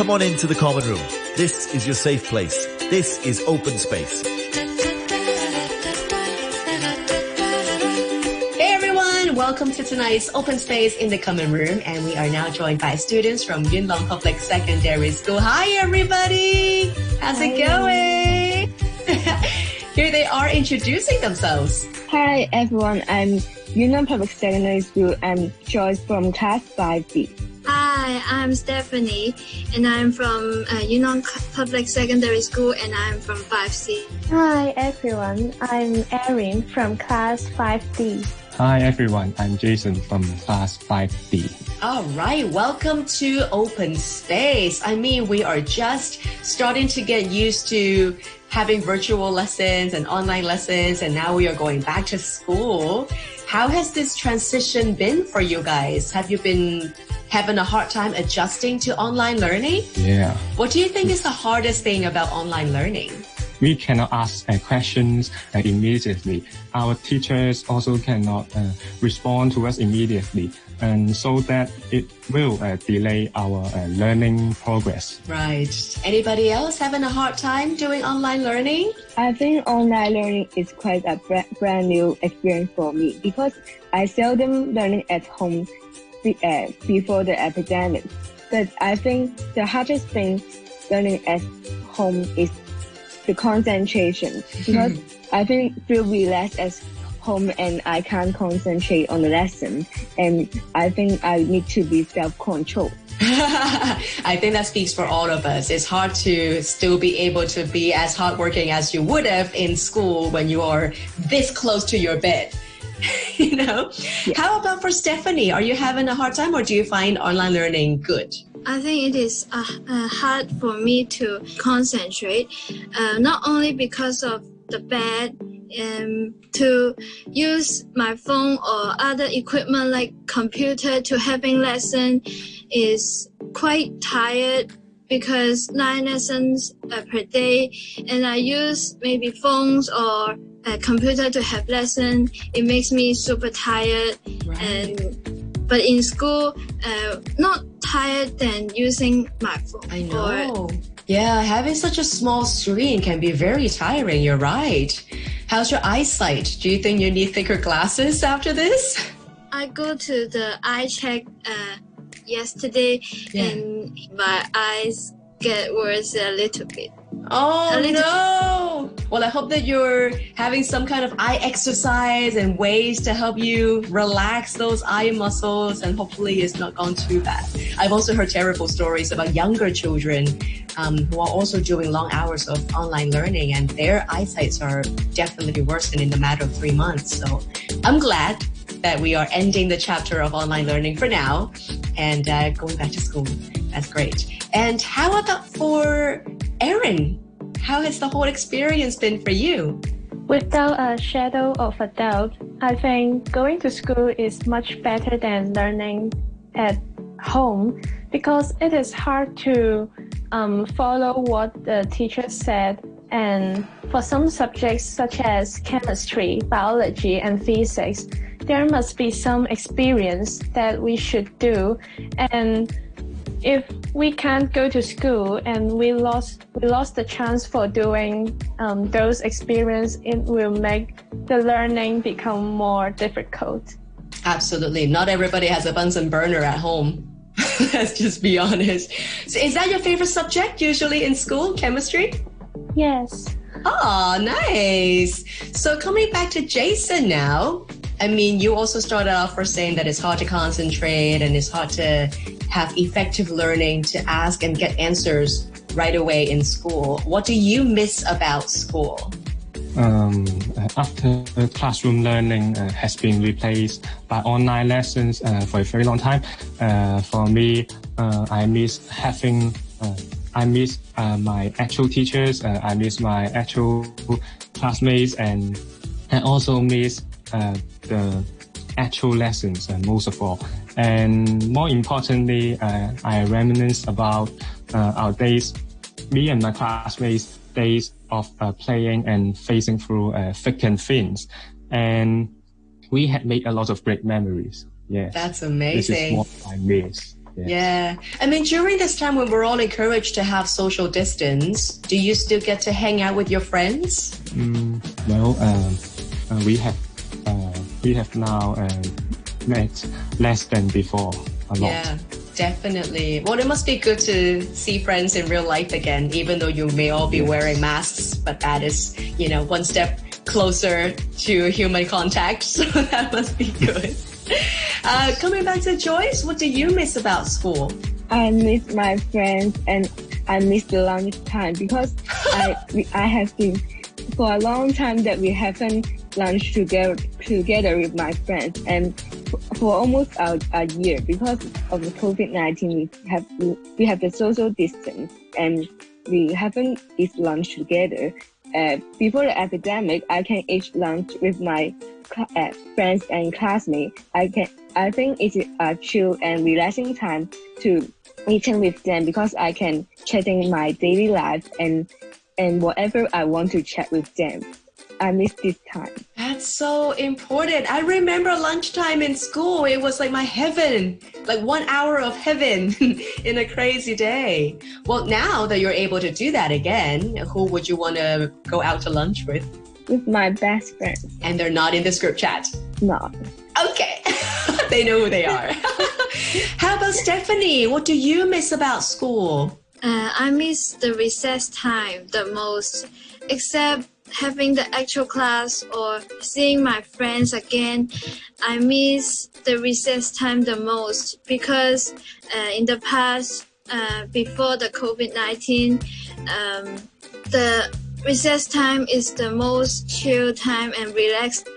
Come on into the common room. This is your safe place. This is open space. Hey everyone, welcome to tonight's open space in the common room and we are now joined by students from Yuen Long Public Secondary School. Hi everybody! How's Hi. it going? Here they are introducing themselves. Hi everyone, I'm Yuen Long Public Secondary School. I'm Joyce from class 5B. Hi, I'm Stephanie, and I'm from uh, Yuen Long Public Secondary School, and I'm from 5C. Hi everyone, I'm Erin from class 5D. Hi everyone, I'm Jason from class 5D. All right, welcome to Open Space. I mean, we are just starting to get used to having virtual lessons and online lessons, and now we are going back to school. How has this transition been for you guys? Have you been having a hard time adjusting to online learning? Yeah, What do you think is the hardest thing about online learning? we cannot ask uh, questions uh, immediately. Our teachers also cannot uh, respond to us immediately, and so that it will uh, delay our uh, learning progress. Right. Anybody else having a hard time doing online learning? I think online learning is quite a brand new experience for me because I seldom learning at home be- uh, before the epidemic. But I think the hardest thing learning at home is the concentration because I think feel relaxed at home and I can't concentrate on the lesson and I think I need to be self-controlled. I think that speaks for all of us. It's hard to still be able to be as hardworking as you would have in school when you are this close to your bed. you know? How about for Stephanie? Are you having a hard time or do you find online learning good? I think it is uh, uh, hard for me to concentrate, uh, not only because of the bed, um, to use my phone or other equipment like computer to having lesson is quite tired because nine lessons uh, per day and I use maybe phones or a computer to have lesson. It makes me super tired and but in school, uh, not tired than using my phone. I Or, know. Yeah, having such a small screen can be very tiring. You're right. How's your eyesight? Do you think you need thicker glasses after this? I go to the eye check uh, yesterday, Yeah. and my eyes get worse a little bit. Oh no! Well, I hope that you're having some kind of eye exercise and ways to help you relax those eye muscles, and hopefully it's not gone too bad. I've also heard terrible stories about younger children um, who are also doing long hours of online learning, and their eyesights are definitely worsened in the matter of three months. So I'm glad that we are ending the chapter of online learning for now and uh, going back to school. That's great. And how about for Erin? How has the whole experience been for you? Without a shadow of a doubt, I think going to school is much better than learning at home because it is hard to um, follow what the teacher said. And for some subjects such as chemistry, biology, and physics, there must be some experience that we should do. And if we can't go to school and we lost we lost the chance for doing um, those experience, it will make the learning become more difficult. Absolutely. Not everybody has a Bunsen burner at home. Let's just be honest. So is that your favorite subject usually in school, chemistry? Yes. Oh, nice. So coming back to Jason now, I mean, you also started off for saying that it's hard to concentrate and it's hard to have effective learning to ask and get answers right away in school. What do you miss about school? Um, after classroom learning uh, has been replaced by online lessons uh, for a very long time, uh, for me, uh, I miss having, uh, I miss uh, my actual teachers, I miss my actual classmates, and I also miss the actual lessons uh, most of all. And more importantly, uh, I reminisce about uh, our days, me and my classmates days of uh, playing and facing through uh, thick and thins. And we had made a lot of great memories. Yes. That's amazing. This is what I miss. Yes. Yeah. I mean, during this time when we're all encouraged to have social distance, do you still get to hang out with your friends? Mm, well, um, uh, we have uh, we have now met less than before a lot. Yeah, definitely. Well, it must be good to see friends in real life again, even though you may all be Yes. wearing masks, but that is, you know, one step closer to human contact. So that must be good. Uh, coming back to Joyce, what do you miss about school? I miss my friends and I miss the lunch time because I I have been for a long time that we haven't lunch together together with my friends and f- for almost a, a year because of the COVID nineteen we have we have the social distance and we haven't eat lunch together. Uh, before the epidemic, I can eat lunch with my uh, friends and classmates. I can I think it's a chill and relaxing time to eating with them because I can chatting my daily life and and whatever I want to chat with them. I miss this time. That's so important. I remember lunchtime in school. It was like my heaven, like one hour of heaven in a crazy day. Well, now that you're able to do that again, who would you want to go out to lunch with? With my best friend. And they're not in this group chat. No. Okay. they know who they are. How about Stephanie? What do you miss about school? Uh, I miss the recess time the most, except having the actual class or seeing my friends again. I miss the recess time the most because uh, in the past, uh, before the COVID 19, um, the recess time is the most chill time and relaxed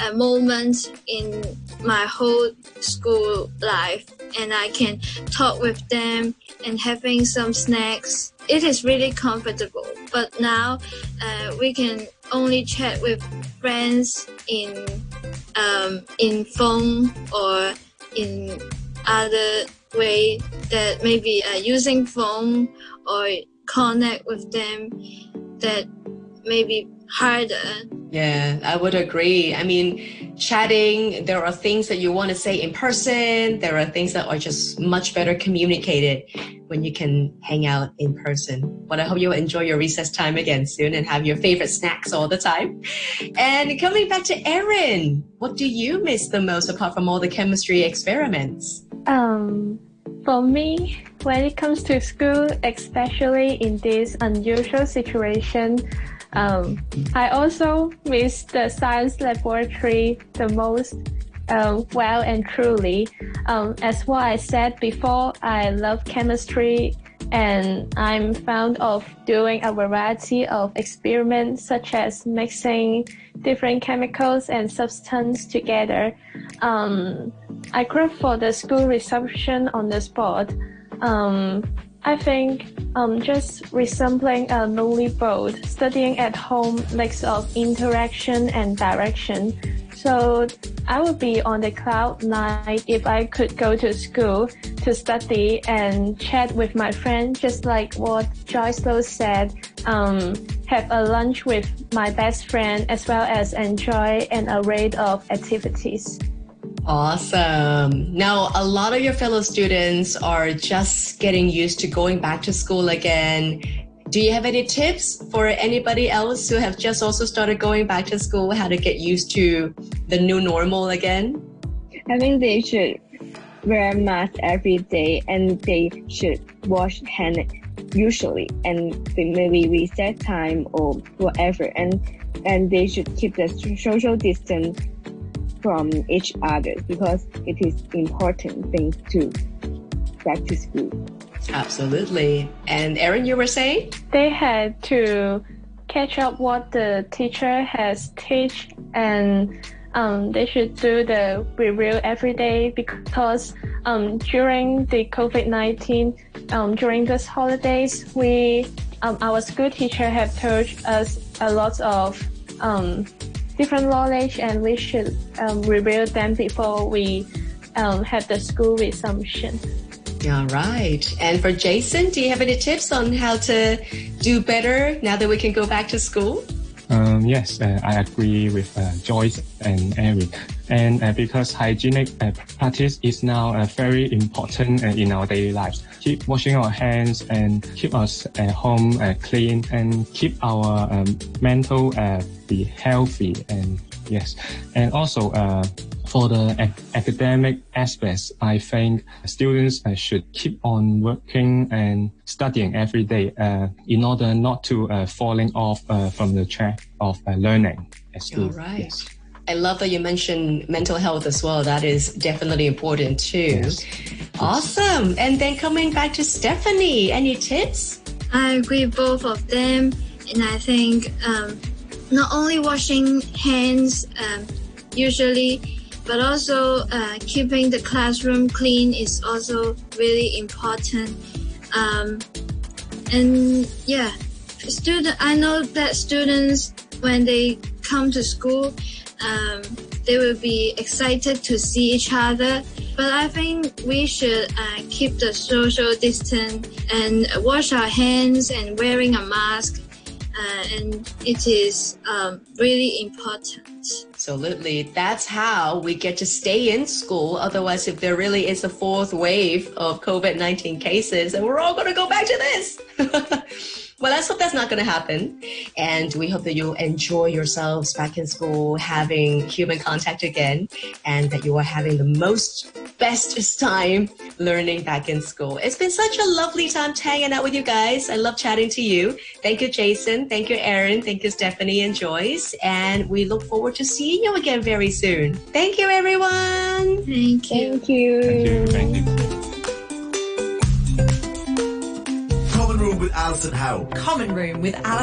uh, moment in my whole school life and I can talk with them and having some snacks. It is really comfortable. But now uh, we can only chat with friends in um, in phone or in other way that maybe uh, using phone or connect with them that maybe harder Yeah, I would agree. I mean, chatting, there are things that you want to say in person. There are things that are just much better communicated when you can hang out in person. But I hope you'll enjoy your recess time again soon and have your favorite snacks all the time. And coming back to Erin, what do you miss the most apart from all the chemistry experiments? Um, for me, when it comes to school, especially in this unusual situation, um, I also miss the science laboratory the most. Um, well and truly, um, as what I said before, I love chemistry and I'm fond of doing a variety of experiments such as mixing different chemicals and substances together. Um, I grew for the school reception on the spot. Um, I think um, just resembling a lonely boat, studying at home lacks of interaction and direction. So I would be on the cloud nine if I could go to school to study and chat with my friend, just like what Joyce Lowe said. Um, have a lunch with my best friend as well as enjoy an array of activities. Awesome. Now, a lot of your fellow students are just getting used to going back to school again. Do you have any tips for anybody else who have just also started going back to school, how to get used to the new normal again? I think they should wear mask every day and they should wash hand usually and maybe reset time or whatever and and they should keep the social distance from each other because it is important thing to back to school. Absolutely. And Erin, you were saying? They had to catch up what the teacher has teach and um, they should do the review every day because um, during the COVID-19, um, during these holidays, we, um, our school teacher have taught us a lot of um, different knowledge and we should um, review them before we um, have the school resumption. All right. And for Jason, do you have any tips on how to do better now that we can go back to school? Um, yes, uh, I agree with uh, Joyce and Eric. And uh, because hygienic uh, practice is now uh, very important uh, in our daily lives, keep washing our hands and keep us at home uh, clean and keep our um, mental uh, be healthy and yes, and also uh, for the ac- academic aspects, I think students uh, should keep on working and studying every day uh, in order not to uh, falling off uh, from the track of uh, learning. All right. Yes. I love that you mentioned mental health as well. That is definitely important too. Yes. Awesome. And then coming back to Stephanie, any tips? I agree with both of them, and I think um, not only washing hands um, usually, but also uh, keeping the classroom clean is also really important. Um, and yeah, student. I know that students when they come to school, um, they will be excited to see each other. But I think we should uh, keep the social distance and wash our hands and wearing a mask. Uh, and it is um, really important. Absolutely. That's how we get to stay in school. Otherwise, if there really is a fourth wave of COVID 19 cases, then we're all going to go back to this. well, let's hope that's not going to happen. And we hope that you'll enjoy yourselves back in school, having human contact again, and that you are having the most bestest time learning back in school. It's been such a lovely time hanging out with you guys. I love chatting to you. Thank you, Jason. Thank you, Aaron. Thank you, Stephanie and Joyce. And we look forward to seeing you again very soon. Thank you, everyone. Thank you. Thank you. Thank you. Thank you. With Alison Howe. Common Room with Alice.